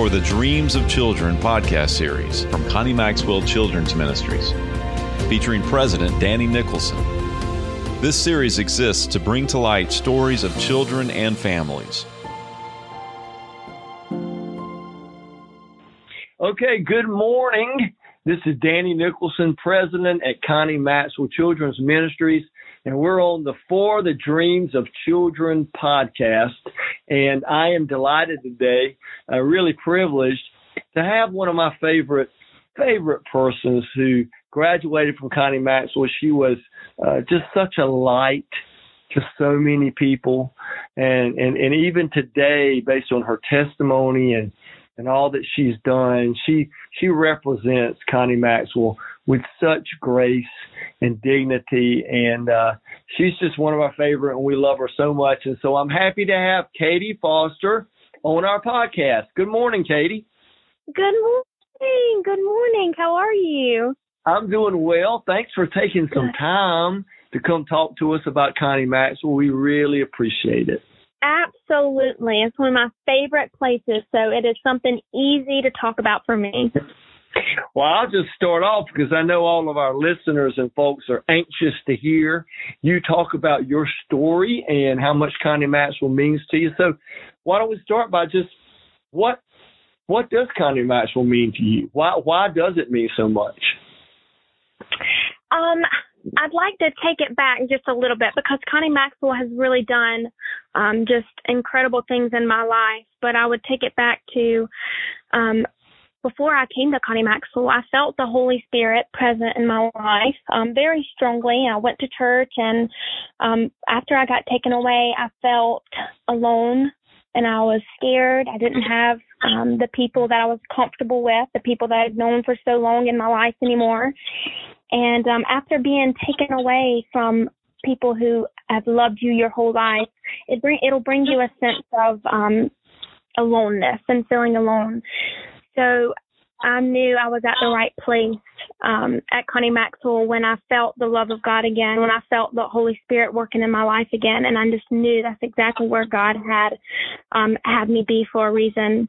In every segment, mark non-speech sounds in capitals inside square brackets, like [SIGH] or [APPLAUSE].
for the Dreams of Children podcast series from Connie Maxwell Children's Ministries, featuring President Danny Nicholson. This series exists to bring to light stories of children and families. Okay, good morning. This is Danny Nicholson, President at Connie Maxwell Children's Ministries, and we're on the For the Dreams of Children podcast. And I am delighted today, uh, really privileged to have one of my favorite favorite persons who graduated from Connie Maxwell. She was uh, just such a light to so many people, and and and even today, based on her testimony and and all that she's done, she she represents Connie Maxwell with such grace and dignity, and uh, she's just one of our favorite, and we love her so much. And so I'm happy to have Katie Foster on our podcast. Good morning, Katie. Good morning. Good morning. How are you? I'm doing well. Thanks for taking some time to come talk to us about Connie Maxwell. We really appreciate it. Absolutely. It's one of my favorite places, so it is something easy to talk about for me. Well, I'll just start off because I know all of our listeners and folks are anxious to hear you talk about your story and how much Connie Maxwell means to you. So, why don't we start by just what what does Connie Maxwell mean to you? Why why does it mean so much? Um, I'd like to take it back just a little bit because Connie Maxwell has really done um, just incredible things in my life. But I would take it back to um, before I came to Connie Maxwell, I felt the Holy Spirit present in my life um, very strongly. I went to church, and um, after I got taken away, I felt alone and I was scared. I didn't have um, the people that I was comfortable with, the people that I'd known for so long in my life anymore. And um, after being taken away from people who have loved you your whole life, it bring it'll bring you a sense of um, aloneness and feeling alone. So I knew I was at the right place um, at Connie Maxwell when I felt the love of God again, when I felt the Holy Spirit working in my life again, and I just knew that's exactly where God had um, had me be for a reason.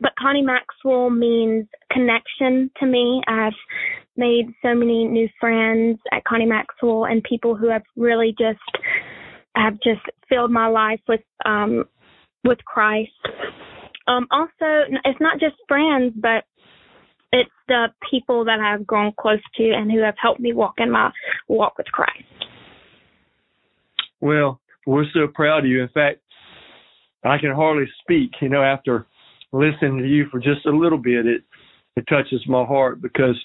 But Connie Maxwell means connection to me. I've made so many new friends at Connie Maxwell and people who have really just have just filled my life with um, with Christ. Um, also, it's not just friends, but it's the people that I've grown close to and who have helped me walk in my walk with Christ. Well, we're so proud of you. In fact, I can hardly speak, you know, after listening to you for just a little bit. It it touches my heart because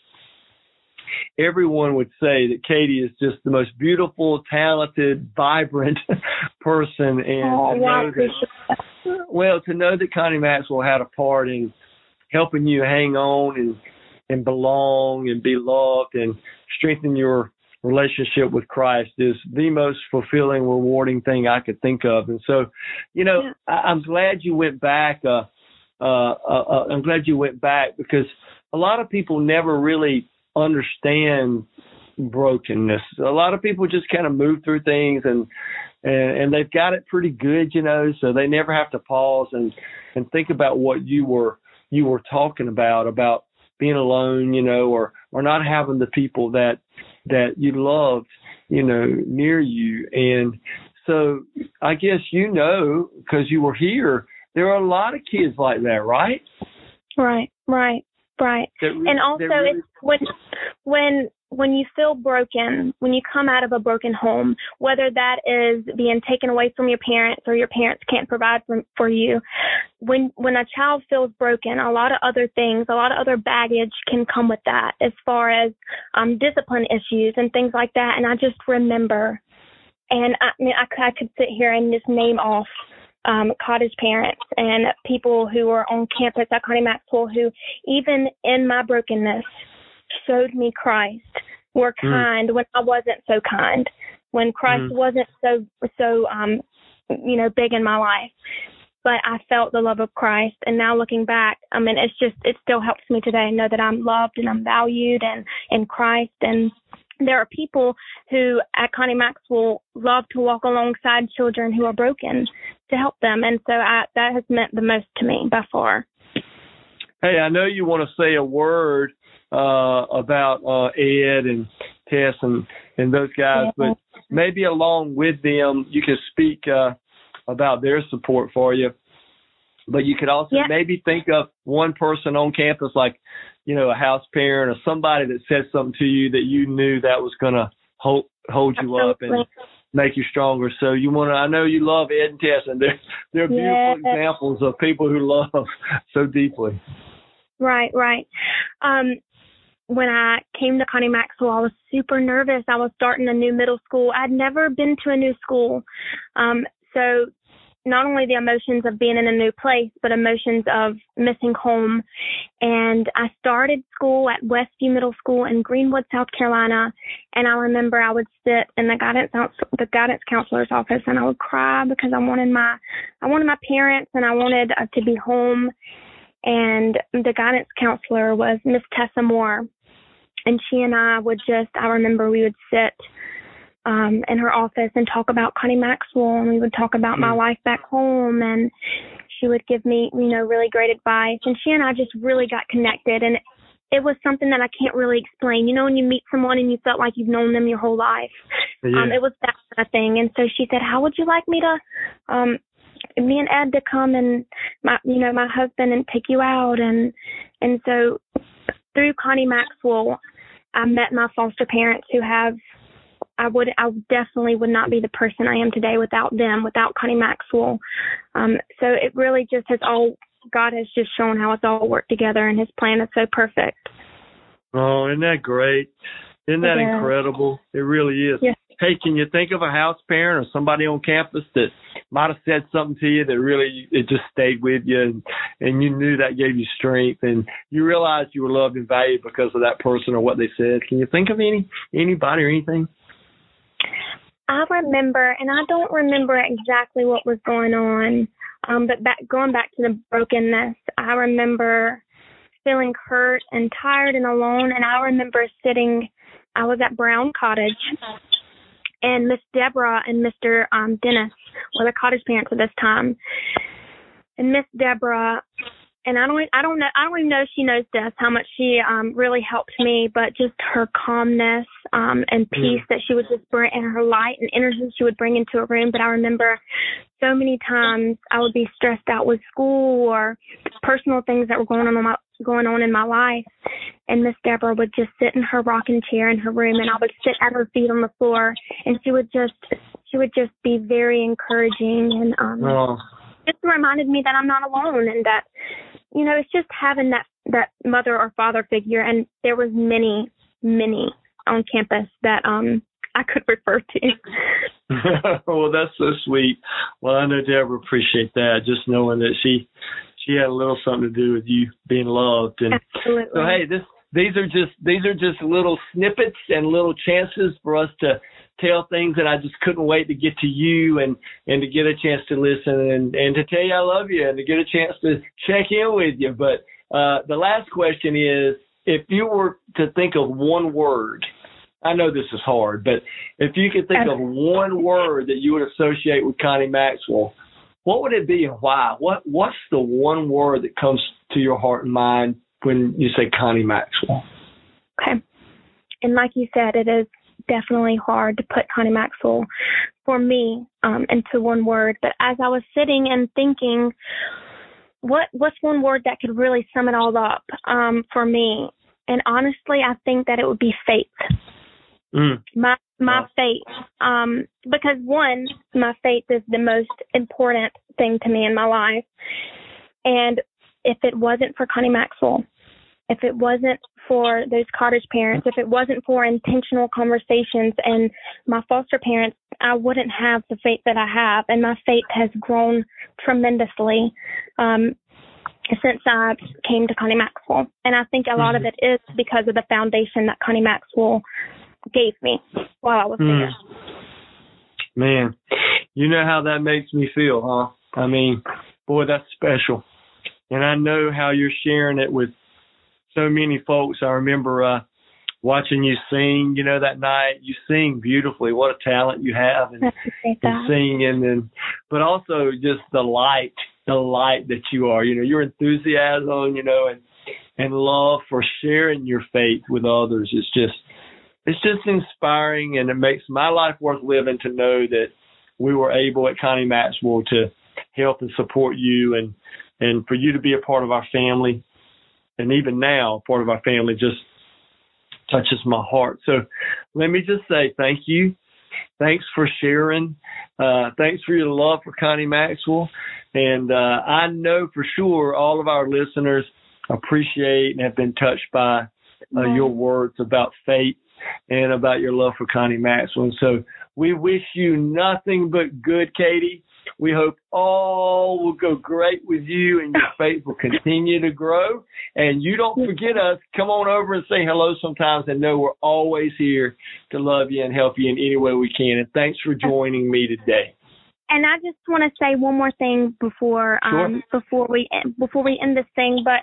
everyone would say that Katie is just the most beautiful, talented, vibrant [LAUGHS] person. And oh, wow. that, well, to know that Connie Maxwell had a part in helping you hang on and and belong and be loved and strengthen your relationship with Christ is the most fulfilling, rewarding thing I could think of. And so, you know, yeah. I, I'm glad you went back. Uh, uh, uh, uh, I'm glad you went back because a lot of people never really understand brokenness. A lot of people just kind of move through things and and, and they've got it pretty good, you know, so they never have to pause and and think about what you were you were talking about about being alone, you know, or or not having the people that that you loved, you know, near you. And so I guess you know because you were here, there are a lot of kids like that, right? Right, right, right. Really, and also really, it's when when when you feel broken, when you come out of a broken home, whether that is being taken away from your parents or your parents can't provide for, for you, when when a child feels broken, a lot of other things, a lot of other baggage can come with that, as far as um, discipline issues and things like that. And I just remember, and I, I mean, I, I could sit here and just name off um, cottage parents and people who were on campus at Connie Maxwell who, even in my brokenness, showed me Christ, were mm. kind mm. when I wasn't so kind, when Christ mm. wasn't so so um you know big in my life. But I felt the love of Christ, and now looking back, I mean, it's just it still helps me today know that I'm loved and I'm valued and in Christ, and there are people who at Connie Maxwell love to walk alongside children who are broken to help them, and so I, that has meant the most to me by far. Hey, I know you want to say a word uh, about uh, Ed and Tess and, and those guys, yeah. but maybe along with them, you can speak uh, about their support for you. But you could also yeah. maybe think of one person on campus, like you know, a house parent or somebody that said something to you that you knew that was going to hold hold you Absolutely. up and make you stronger. So you want to, I know you love Ed and Tess, and they're, they're beautiful yeah. examples of people who love [LAUGHS] so deeply. Right, right. Um, when I came to Connie Maxwell, I was super nervous. I was starting a new middle school. I'd never been to a new school. Um, so not only the emotions of being in a new place, but emotions of missing home. And I started school at Westview Middle School in Greenwood, South Carolina. And I remember I would sit in the guidance the guidance counselor's office and I would cry because I wanted my I wanted my parents and I wanted uh, to be home. And the guidance counselor was Miss Tessa Moore, and she and I would just I remember we would sit um, in her office and talk about Connie Maxwell, and we would talk about mm. my life back home, and she would give me, you know, really great advice. And she and I just really got connected, and it was something that I can't really explain. You know, when you meet someone and you felt like you've known them your whole life, yeah. um, it was that kind of thing. And so she said, "How would you like me to?" Um, me and Ed to come and my you know my husband and pick you out and and so through Connie Maxwell I met my foster parents who have I would I definitely would not be the person I am today without them, without Connie Maxwell. Um, so it really just has all God has just shown how it's all worked together, and His plan is so perfect. Oh, isn't that great? Isn't that yeah. incredible? It really is. Yes. Hey, can you think of a house parent or somebody on campus that might have said something to you that really it just stayed with you and, and you knew that gave you strength and you realized you were loved and valued because of that person or what they said? Can you think of any anybody or anything? I remember, and I don't remember exactly what was going on, um, but back going back to the brokenness, I remember feeling hurt and tired and alone. And I remember sitting, I was at Brown Cottage, and Miss Deborah and Mr. Um, Dennis were the cottage parents at this time. And Miss Deborah and I don't I don't know I don't even know if she knows this how much she um really helped me, but just her calmness um and peace mm. that she would just bring and her light and energy she would bring into a room. But I remember so many times I would be stressed out with school or personal things that were going on in my going on in my life and Miss Deborah would just sit in her rocking chair in her room and I would sit at her feet on the floor and she would just she would just be very encouraging and um oh. just reminded me that I'm not alone and that you know, it's just having that that mother or father figure, and there was many, many on campus that um I could [LAUGHS] refer to. [LAUGHS] well, that's so sweet. Well, I know Deborah appreciate that, just knowing that she she had a little something to do with you being loved. And Absolutely. so, hey, this these are just these are just little snippets and little chances for us to tell things that I just couldn't wait to get to you and and to get a chance to listen and and to tell you I love you and to get a chance to check in with you. But uh, the last question is, if you were to think of one word, I know this is hard, but if you could think of one word that you would associate with Connie Maxwell, what would it be and why? What What's the one word that comes to your heart and mind when you say Connie Maxwell? Okay. And like you said, it is definitely hard to put Connie Maxwell for me um, into one word. But as I was sitting and thinking, what what's one word that could really sum it all up um, for me? And honestly, I think that it would be faith. Mm. My my wow. faith, um, because one, my faith is the most important thing to me in my life, and if it wasn't for Connie Maxwell, if it wasn't for those cottage parents, if it wasn't for intentional conversations and my foster parents, I wouldn't have the faith that I have. And my faith has grown tremendously um, since I came to Connie Maxwell. And I think a lot mm-hmm. of it is because of the foundation that Connie Maxwell gave me while I was mm. there. Man, you know how that makes me feel, huh? I mean, boy, that's special. And I know how you're sharing it with so many folks. I remember uh, watching you sing, you know, that night. You sing beautifully. What a talent you have in, in singing, and but also just the light the light that you are. You know, your enthusiasm, you know, and and love for sharing your faith with others is just it's just inspiring and it makes my life worth living to know that we were able at Connie Maxwell to help and support you and and for you to be a part of our family and even now part of our family just touches my heart. So let me just say thank you. Thanks for sharing. Uh, thanks for your love for Connie Maxwell. And uh, I know for sure all of our listeners appreciate and have been touched by uh, your words about faith and about your love for Connie Maxwell. And so we wish you nothing but good, Katie. We hope all will go great with you and your faith will continue to grow. And you don't forget us. Come on over and say hello sometimes and know we're always here to love you and help you in any way we can. And thanks for joining me today. And I just want to say one more thing before um sure. before we before we end this thing, but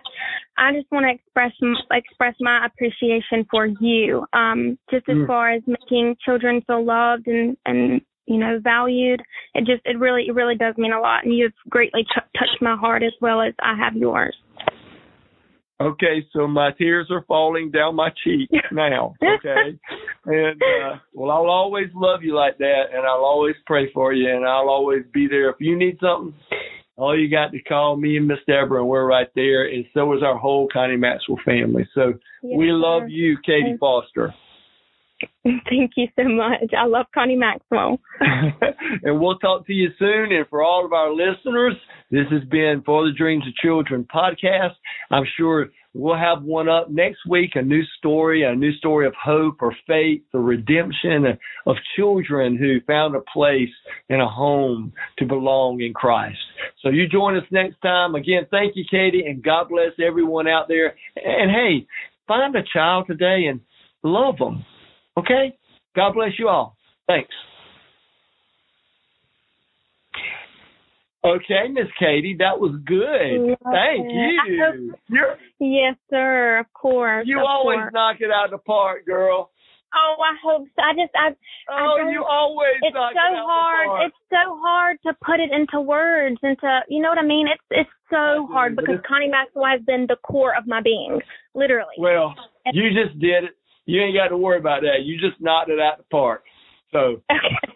I just want to express express my appreciation for you, um, just as mm. far as making children feel loved and and you know valued. It just it really it really does mean a lot, and you've greatly t- touched my heart as well as I have yours. Okay, so my tears are falling down my cheek [LAUGHS] now. Okay, and uh, well, I'll always love you like that, and I'll always pray for you, and I'll always be there if you need something. All you got to call me and Miss Deborah, and we're right there. And so is our whole Connie Maxwell family. So yes, we love you, Katie Foster. [LAUGHS] Thank you so much. I love Connie Maxwell. [LAUGHS] and we'll talk to you soon. And for all of our listeners, this has been For the Dreams of Children podcast. I'm sure we'll have one up next week, a new story, a new story of hope or faith the redemption of children who found a place in a home to belong in Christ. So you join us next time. Again, thank you, Katie, and God bless everyone out there. And hey, find a child today and love them Okay? God bless you all. Thanks. Okay, Miss Katie, that was good. Thank you. yes, sir. Of course. You of always course. knock it out of the park, girl. Oh, I hope so. I just, I. Oh, I you always. It's knock so it out hard. The park. It's so hard to put it into words, into you know what I mean. It's it's so hard because Connie Maxwell has been the core of my being, literally. Well, you just did it you ain't got to worry about that. You just knocked it out of the park. So [LAUGHS]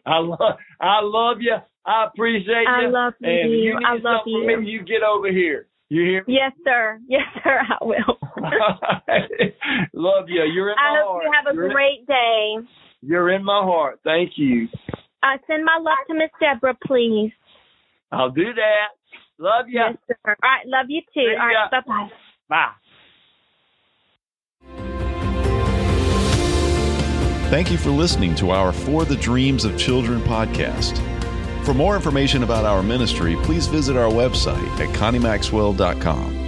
I love I love you. I appreciate you. I love you. And if you need I love you. from me, you get over here. You hear me? Yes, sir. Yes, sir. I will. [LAUGHS] love you. You're in my heart. I hope you have a You're great in, day. You're in my heart. Thank you. Uh, send my love to Miss Deborah, please. I'll do that. Love you. Yes, sir. All right. Love you too. All right. Bye bye. Bye. Thank you for listening to our For the Dreams of Children podcast. For more information about our ministry, please visit our website at conniemaxwell.com.